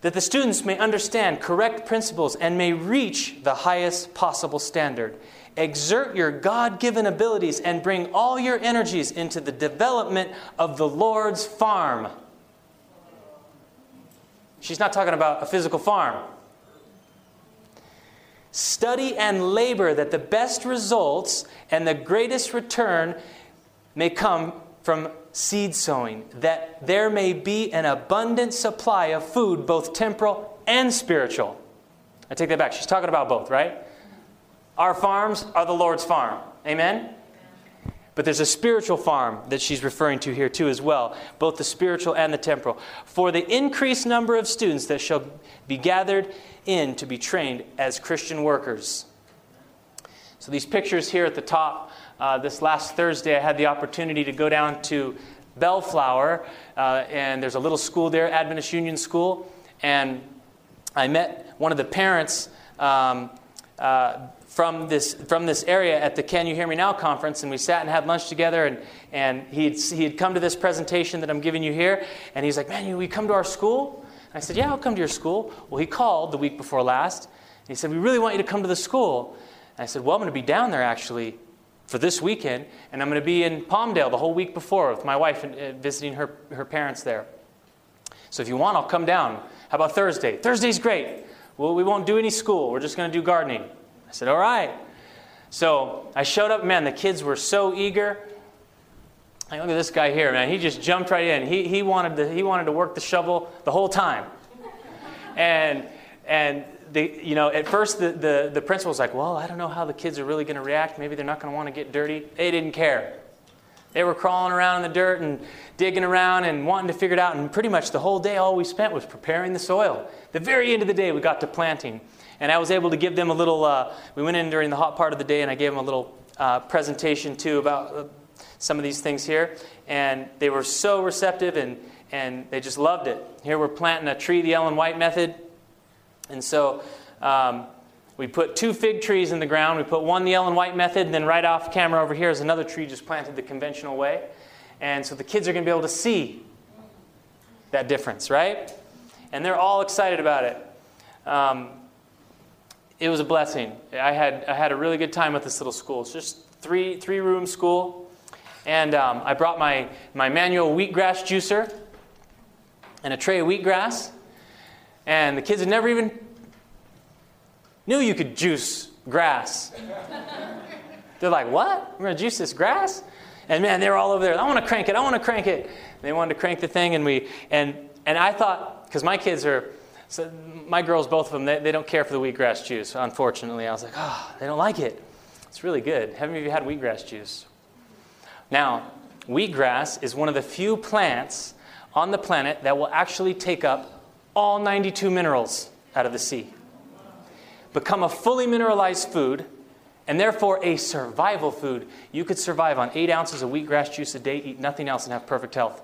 That the students may understand correct principles and may reach the highest possible standard. Exert your God given abilities and bring all your energies into the development of the Lord's farm She's not talking about a physical farm. Study and labor that the best results and the greatest return may come from seed sowing, that there may be an abundant supply of food, both temporal and spiritual. I take that back. She's talking about both, right? Our farms are the Lord's farm. Amen? But there's a spiritual farm that she's referring to here too as well, both the spiritual and the temporal. For the increased number of students that shall be gathered in to be trained as Christian workers. So these pictures here at the top, uh, this last Thursday I had the opportunity to go down to Bellflower, uh, and there's a little school there, Adventist Union School, and I met one of the parents um, uh, from this, from this area at the Can You Hear Me Now conference, and we sat and had lunch together. And, and he had, he had come to this presentation that I'm giving you here, and he's like, Man, you, we come to our school? And I said, Yeah, I'll come to your school. Well, he called the week before last, and he said, We really want you to come to the school. And I said, Well, I'm going to be down there actually for this weekend, and I'm going to be in Palmdale the whole week before with my wife and uh, visiting her, her parents there. So if you want, I'll come down. How about Thursday? Thursday's great. Well, we won't do any school. We're just going to do gardening. I said, All right. So I showed up, man, the kids were so eager. look at this guy here, man. He just jumped right in. He, he, wanted to, he wanted to work the shovel the whole time. And, and the, you know, at first the, the, the principal was like, well, I don't know how the kids are really going to react. Maybe they're not going to want to get dirty. They didn't care. They were crawling around in the dirt and digging around and wanting to figure it out. And pretty much the whole day, all we spent was preparing the soil. The very end of the day, we got to planting. And I was able to give them a little, uh, we went in during the hot part of the day and I gave them a little uh, presentation too about uh, some of these things here. And they were so receptive and, and they just loved it. Here we're planting a tree the Ellen White method. And so um, we put two fig trees in the ground. We put one the Ellen White method, and then right off camera over here is another tree just planted the conventional way. And so the kids are going to be able to see that difference, right? And they're all excited about it. Um, it was a blessing. I had, I had a really good time with this little school. It's just three, three room school. And um, I brought my, my manual wheatgrass juicer and a tray of wheatgrass. And the kids had never even knew you could juice grass. [LAUGHS] They're like, what? We're going to juice this grass? And man, they were all over there. I want to crank it. I want to crank it. They wanted to crank the thing, and we and and I thought because my kids are, so my girls, both of them, they, they don't care for the wheatgrass juice. Unfortunately, I was like, oh, they don't like it. It's really good. Have any of you had wheatgrass juice? Now, wheatgrass is one of the few plants on the planet that will actually take up all 92 minerals out of the sea, become a fully mineralized food, and therefore a survival food. You could survive on eight ounces of wheatgrass juice a day, eat nothing else, and have perfect health.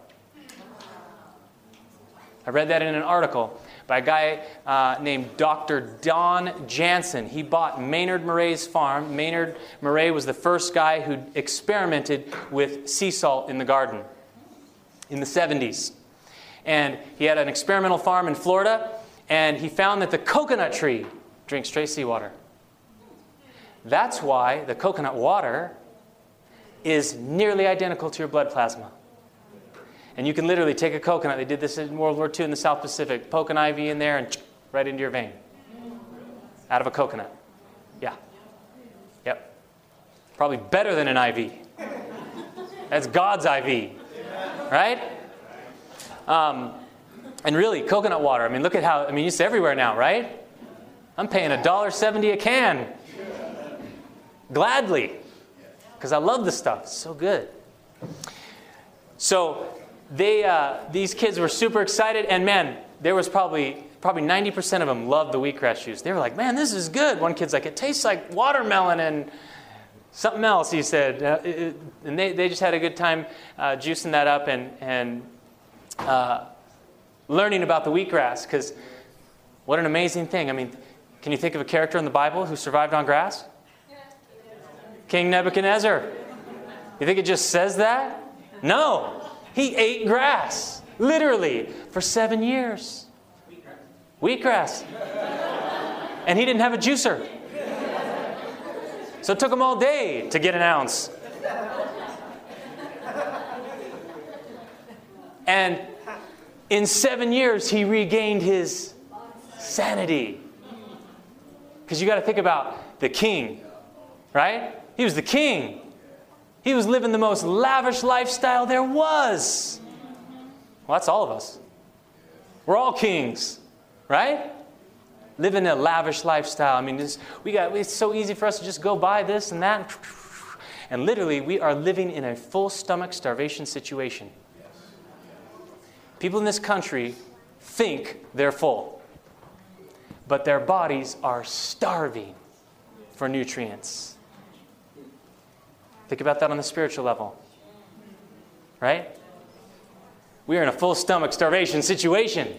I read that in an article by a guy uh, named Dr. Don Jansen. He bought Maynard Murray's farm. Maynard Murray was the first guy who experimented with sea salt in the garden in the 70s. And he had an experimental farm in Florida, and he found that the coconut tree drinks straight seawater. That's why the coconut water is nearly identical to your blood plasma. And you can literally take a coconut, they did this in World War II in the South Pacific, poke an IV in there and [TSK] right into your vein. Out of a coconut. Yeah. Yep. Probably better than an IV. That's God's IV. Right? Um, and really, coconut water, I mean, look at how, I mean, it's everywhere now, right? I'm paying $1.70 a can. Gladly. Because I love the stuff. It's so good. So, they, uh, these kids were super excited, and man, there was probably probably 90% of them loved the wheatgrass juice. They were like, man, this is good. One kid's like, it tastes like watermelon and something else, he said. Uh, it, and they, they just had a good time uh, juicing that up and, and uh, learning about the wheatgrass, because what an amazing thing. I mean, can you think of a character in the Bible who survived on grass? King Nebuchadnezzar. You think it just says that? No. He ate grass, literally, for seven years. Wheatgrass. And he didn't have a juicer. So it took him all day to get an ounce. And in seven years, he regained his sanity. Because you got to think about the king, right? He was the king. He was living the most lavish lifestyle there was. Well, that's all of us. We're all kings, right? Living a lavish lifestyle. I mean, we got, it's so easy for us to just go buy this and that. And literally, we are living in a full stomach starvation situation. People in this country think they're full, but their bodies are starving for nutrients. Think about that on the spiritual level. Right? We are in a full stomach starvation situation.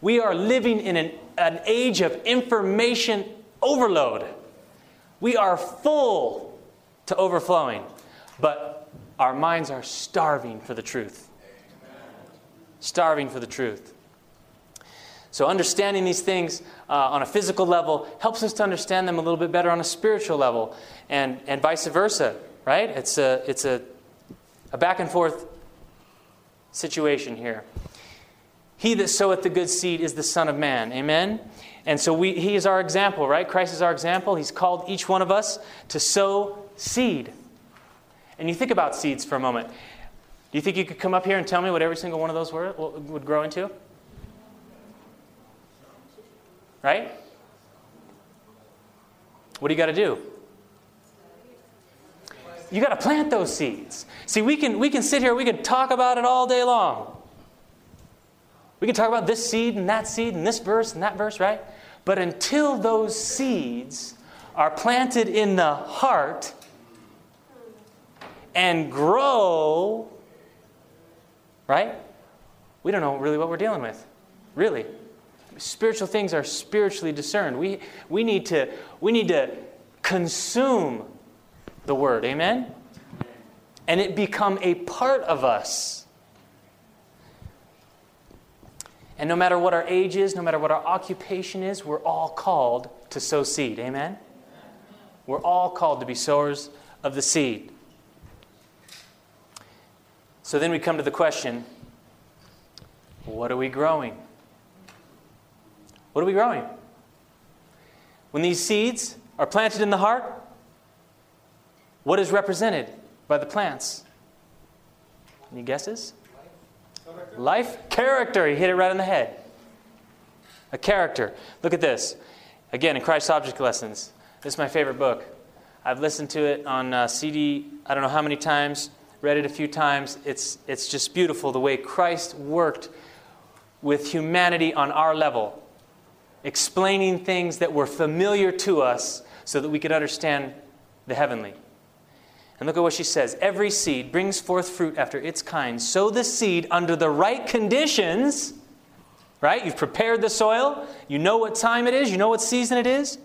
We are living in an, an age of information overload. We are full to overflowing, but our minds are starving for the truth. Starving for the truth. So, understanding these things uh, on a physical level helps us to understand them a little bit better on a spiritual level, and, and vice versa right? It's a, it's a, a back and forth situation here. He that soweth the good seed is the Son of Man. Amen? And so we, he is our example, right? Christ is our example. He's called each one of us to sow seed. And you think about seeds for a moment. Do you think you could come up here and tell me what every single one of those were, would grow into? Right? What do you got to do? You got to plant those seeds. See, we can, we can sit here, we can talk about it all day long. We can talk about this seed and that seed and this verse and that verse, right? But until those seeds are planted in the heart and grow, right? we don't know really what we're dealing with. Really. Spiritual things are spiritually discerned. We, we, need, to, we need to consume the word. Amen? And it become a part of us. And no matter what our age is, no matter what our occupation is, we're all called to sow seed. Amen? We're all called to be sowers of the seed. So then we come to the question what are we growing? What are we growing? When these seeds are planted in the heart, what is represented by the plants? Any guesses? Life? Character. He hit it right on the head. A character. Look at this. Again, in Christ Object Lessons. This is my favorite book. I've listened to it on uh, CD, I don't know how many times, read it a few times. It's, it's just beautiful the way Christ worked with humanity on our level, explaining things that were familiar to us so that we could understand the heavenly. And look at what she says Every seed brings forth fruit after its kind. Sow the seed under the right conditions, right? You've prepared the soil, you know what time it is, you know what season it is,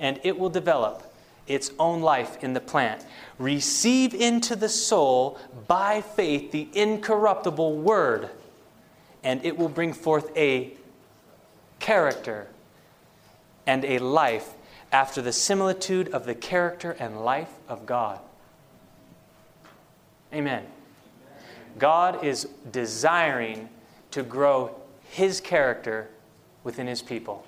and it will develop its own life in the plant. Receive into the soul by faith the incorruptible word and it will bring forth a character and a life after the similitude of the character and life of God. Amen. God is desiring to grow his character within his people.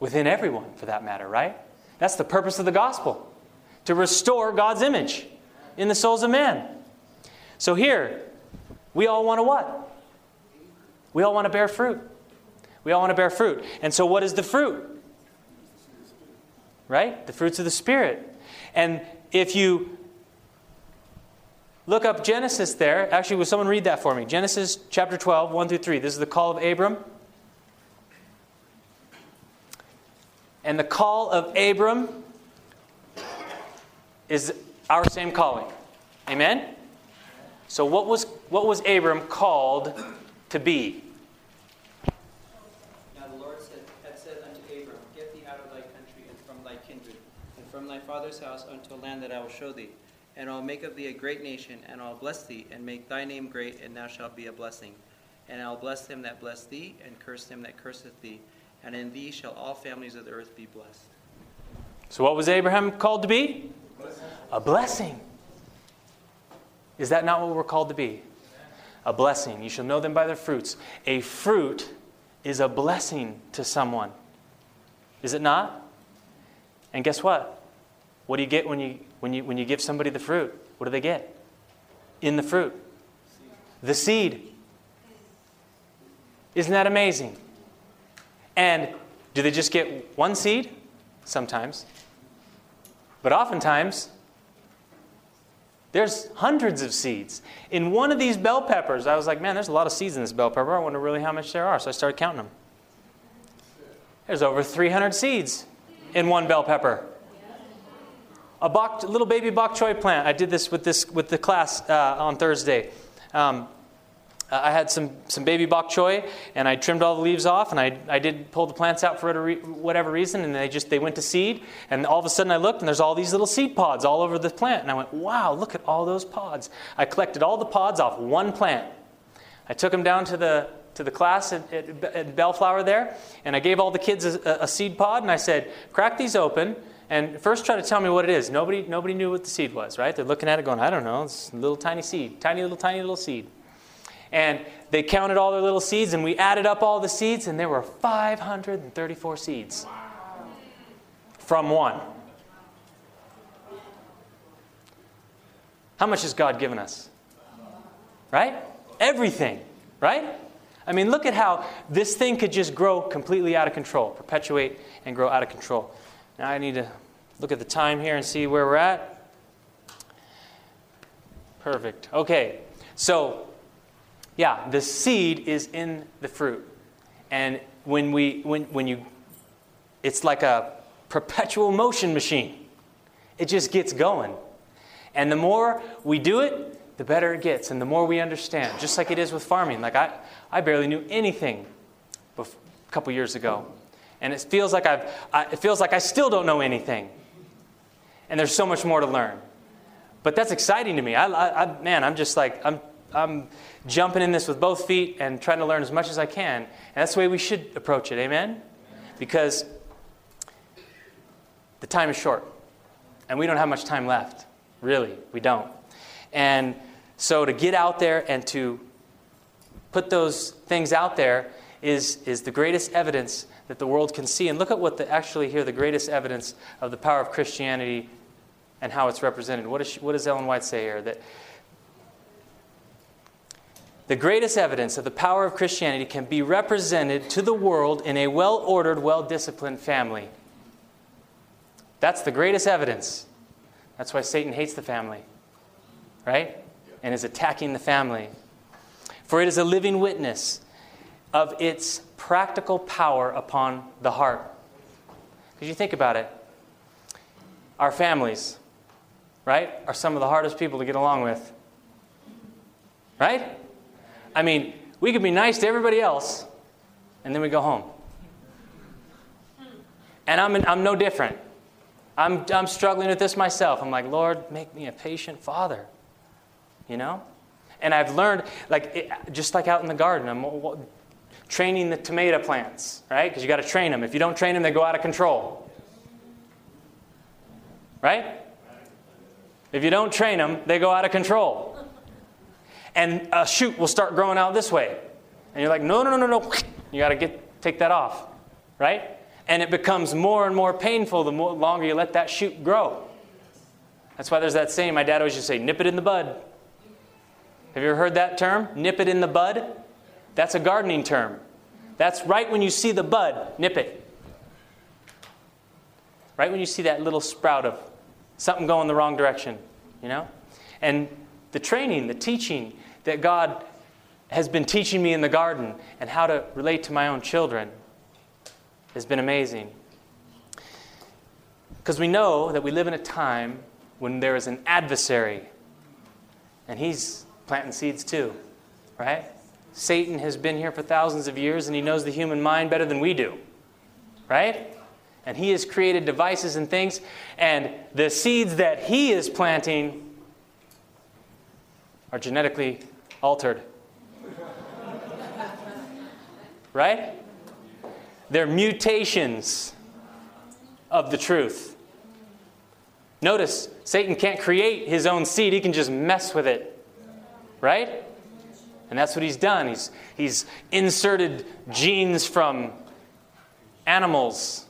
Within everyone, for that matter, right? That's the purpose of the gospel to restore God's image in the souls of man. So here, we all want to what? We all want to bear fruit. We all want to bear fruit. And so, what is the fruit? Right? The fruits of the Spirit. And if you look up Genesis there, actually, will someone read that for me? Genesis chapter 12, 1 through 3. This is the call of Abram. And the call of Abram is our same calling. Amen? So, what was, what was Abram called to be? Now the Lord had said unto Abram, Get thee out of thy country and from thy kindred, and from thy father's house unto a land that I will show thee. And I will make of thee a great nation, and I will bless thee, and make thy name great, and thou shalt be a blessing. And I will bless them that bless thee, and curse them that curseth thee. And in thee shall all families of the earth be blessed. So, what was Abraham called to be? Blessing. A blessing. Is that not what we're called to be? A blessing. You shall know them by their fruits. A fruit is a blessing to someone. Is it not? And guess what? What do you get when you, when you, when you give somebody the fruit? What do they get? In the fruit? The seed. Isn't that amazing? And do they just get one seed? Sometimes. But oftentimes, there's hundreds of seeds. In one of these bell peppers, I was like, man, there's a lot of seeds in this bell pepper. I wonder really how much there are. So I started counting them. There's over 300 seeds in one bell pepper a bok, little baby bok choy plant. I did this with this with the class uh, on Thursday. Um, I had some, some baby bok choy, and I trimmed all the leaves off, and I, I did pull the plants out for whatever reason, and they just they went to seed. And all of a sudden, I looked, and there's all these little seed pods all over the plant, and I went, "Wow, look at all those pods!" I collected all the pods off one plant. I took them down to the to the class at, at, at Bellflower there, and I gave all the kids a, a seed pod, and I said, "Crack these open." And first try to tell me what it is. Nobody, nobody knew what the seed was, right? They're looking at it going, I don't know, it's a little tiny seed, tiny little, tiny little seed. And they counted all their little seeds, and we added up all the seeds, and there were 534 seeds from one. How much has God given us? Right? Everything, right? I mean, look at how this thing could just grow completely out of control, perpetuate and grow out of control. Now I need to look at the time here and see where we're at. Perfect. Okay. So, yeah, the seed is in the fruit. And when we when when you it's like a perpetual motion machine. It just gets going. And the more we do it, the better it gets and the more we understand, just like it is with farming. Like I, I barely knew anything a couple years ago. And it feels like I've, I, it feels like I still don't know anything. And there's so much more to learn. But that's exciting to me. I, I, I, man, I'm just like, I'm, I'm jumping in this with both feet and trying to learn as much as I can. And that's the way we should approach it. Amen? Because the time is short. And we don't have much time left. Really, we don't. And so to get out there and to put those things out there is, is the greatest evidence that the world can see. And look at what the, actually here the greatest evidence of the power of Christianity and how it's represented. What, is she, what does Ellen White say here? That the greatest evidence of the power of Christianity can be represented to the world in a well ordered, well disciplined family. That's the greatest evidence. That's why Satan hates the family, right? And is attacking the family. For it is a living witness of its practical power upon the heart. Because you think about it, our families, right, are some of the hardest people to get along with. Right? I mean, we could be nice to everybody else, and then we go home. And I'm, I'm no different. I'm, I'm struggling with this myself. I'm like, Lord, make me a patient father. You know? And I've learned, like, it, just like out in the garden, I'm training the tomato plants, right? Because you got to train them. If you don't train them, they go out of control. Right? If you don't train them, they go out of control. And a shoot will start growing out this way. And you're like, no, no, no, no, no. You got to get take that off. Right? And it becomes more and more painful the more, longer you let that shoot grow. That's why there's that saying my dad always used to say, nip it in the bud. Have you ever heard that term? Nip it in the bud? That's a gardening term. That's right when you see the bud, nip it. Right when you see that little sprout of something going the wrong direction, you know? And the training, the teaching that God has been teaching me in the garden and how to relate to my own children has been amazing. Because we know that we live in a time when there is an adversary, and he's planting seeds too, right? Satan has been here for thousands of years and he knows the human mind better than we do. Right? And he has created devices and things, and the seeds that he is planting are genetically altered. [LAUGHS] right? They're mutations of the truth. Notice, Satan can't create his own seed, he can just mess with it. Right? And that's what he's done. He's, he's inserted genes from animals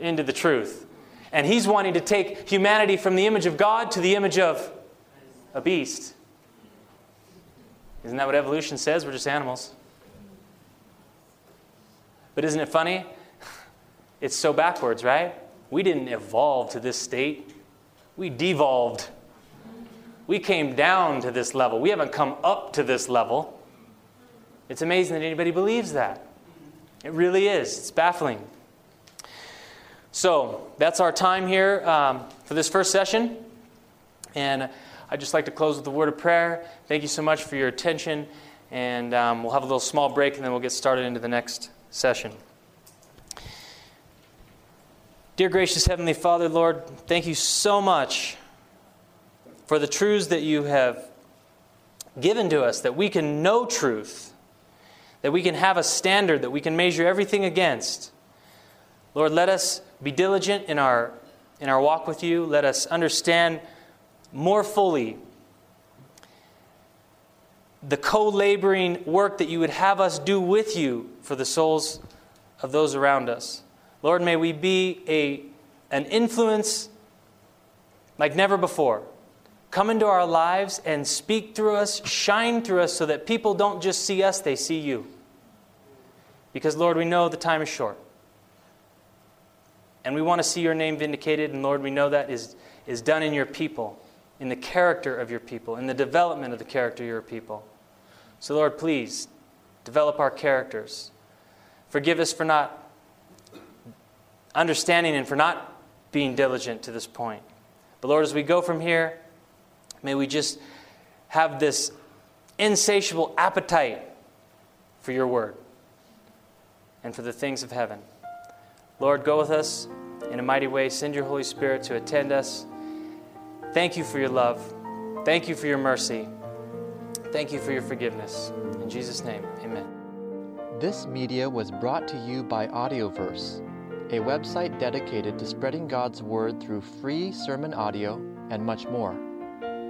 into the truth. And he's wanting to take humanity from the image of God to the image of a beast. Isn't that what evolution says? We're just animals. But isn't it funny? [LAUGHS] It's so backwards, right? We didn't evolve to this state, we devolved. We came down to this level. We haven't come up to this level. It's amazing that anybody believes that. It really is. It's baffling. So that's our time here um, for this first session. And I'd just like to close with a word of prayer. Thank you so much for your attention. And um, we'll have a little small break and then we'll get started into the next session. Dear gracious Heavenly Father, Lord, thank you so much for the truths that you have given to us, that we can know truth, that we can have a standard that we can measure everything against. Lord, let us be diligent in our, in our walk with you. Let us understand more fully the co laboring work that you would have us do with you for the souls of those around us. Lord, may we be a, an influence like never before come into our lives and speak through us, shine through us, so that people don't just see us, they see you. Because, Lord, we know the time is short. And we want to see your name vindicated, and Lord, we know that is, is done in your people, in the character of your people, in the development of the character of your people. So, Lord, please develop our characters. Forgive us for not understanding and for not being diligent to this point. But, Lord, as we go from here, May we just have this insatiable appetite for your word and for the things of heaven. Lord, go with us in a mighty way. Send your Holy Spirit to attend us. Thank you for your love. Thank you for your mercy. Thank you for your forgiveness. In Jesus' name, amen. This media was brought to you by Audioverse, a website dedicated to spreading God's Word through free sermon audio and much more.